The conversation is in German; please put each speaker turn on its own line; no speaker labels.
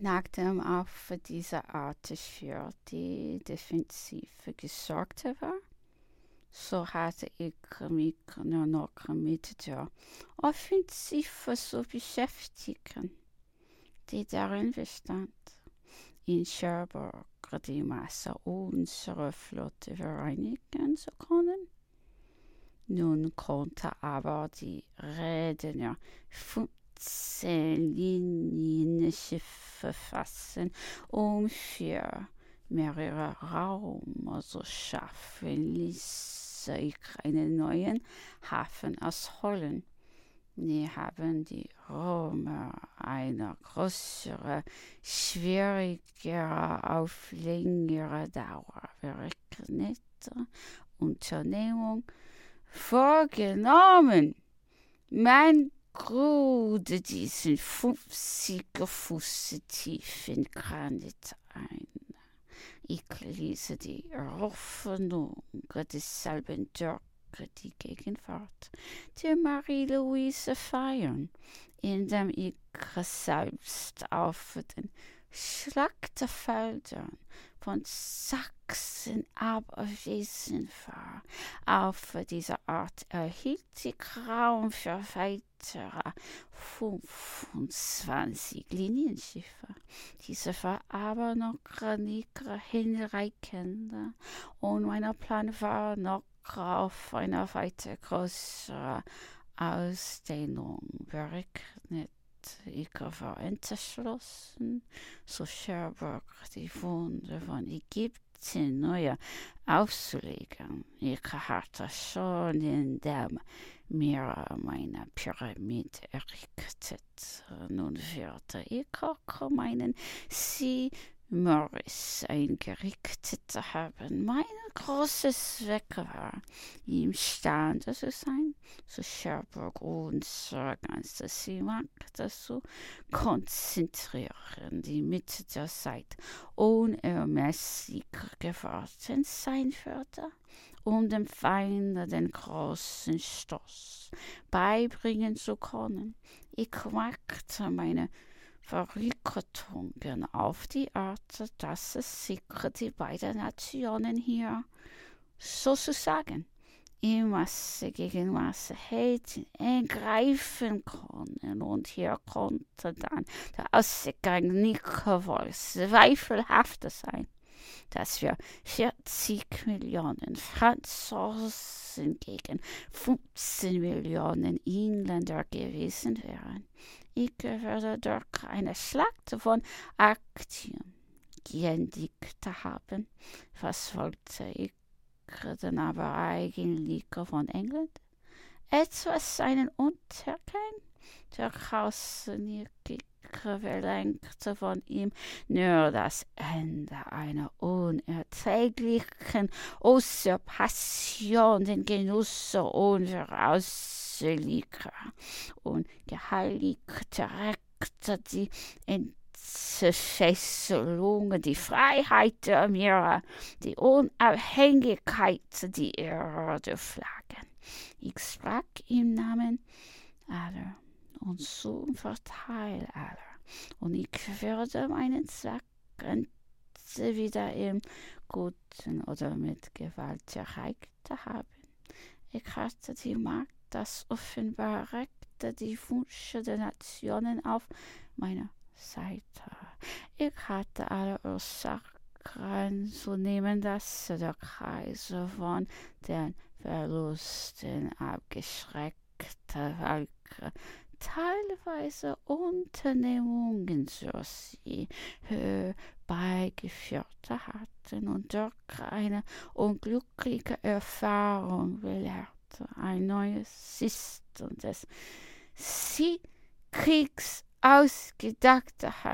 Nachdem auf diese Art für die Defensive gesorgt war, so hatte ich mich nur noch mit der Offensive zu beschäftigen, die darin bestand, in Cherbourg die Masse unserer Flotte vereinigen zu können. Nun konnte aber die Redner 15 Linienschiffe fassen, um für mehrere Raum zu schaffen, ließ ich einen neuen Hafen ausholen. Nie haben die Römer eine größere, schwierigere, auf längere Dauer berechnete Unternehmung vorgenommen. Man grube diesen 50 Fuß tiefen Granit ein. Ich ließ die Eröffnung desselben durch die Gegenwart der Marie-Louise feiern, indem ich selbst auf den Schlachtfeldern von Sachsen abwesend war. Auf diese Art erhielt ich Raum für weitere 25 Linienschiffe. Diese war aber noch nicht hinreichend und mein Plan war noch auf eine weiter größere Ausdehnung berechnet. War entschlossen, zu Cherbourg die Wunde von Ägypten neu aufzulegen. Ich hatte schon in dem mir meine Pyramide errichtet. Nun würde ich auch meinen See Morris eingerichtet haben. Mein großes Zweck war, imstande zu sein, zu Cherbourg unsere ganze Seemacht zu konzentrieren, die mit der Zeit unermesslich geworden sein würde, um dem Feinde den großen Stoß beibringen zu können. Ich machte meine Verrücktungen auf die Art, dass es sich die beiden Nationen hier sozusagen in Masse gegen Masse hätten ergreifen können. Und hier konnte dann der Ausgang nicht wohl zweifelhaft sein, dass wir 40 Millionen Franzosen gegen 15 Millionen Engländer gewesen wären. Ich werde durch eine Schlacht von Aktien geendigt haben. Was wollte ich denn aber eigentlich von England? Etwas einen Untergang? Der Außenirrige verlangte von ihm nur das Ende einer unerträglichen Usurpation, den Genuss unserer Ausseliger und geheiligte Rechte, die Entfesselung, die Freiheit der Meere, die Unabhängigkeit, die Erde Flaggen. Ich sprach im Namen aller und zum Vorteil. Und ich würde meinen Zweck wieder im Guten oder mit Gewalt erreicht haben. Ich hatte die Macht, das offenbar reckte die Wünsche der Nationen auf meiner Seite. Ich hatte alle Ursachen zu nehmen, dass der Kaiser von den Verlusten abgeschreckte Völker teilweise Unternehmungen zur sie herbeigeführt hatten und durch eine unglückliche Erfahrung belehrte, ein neues System des Sie Kriegs ausgedacht hatten.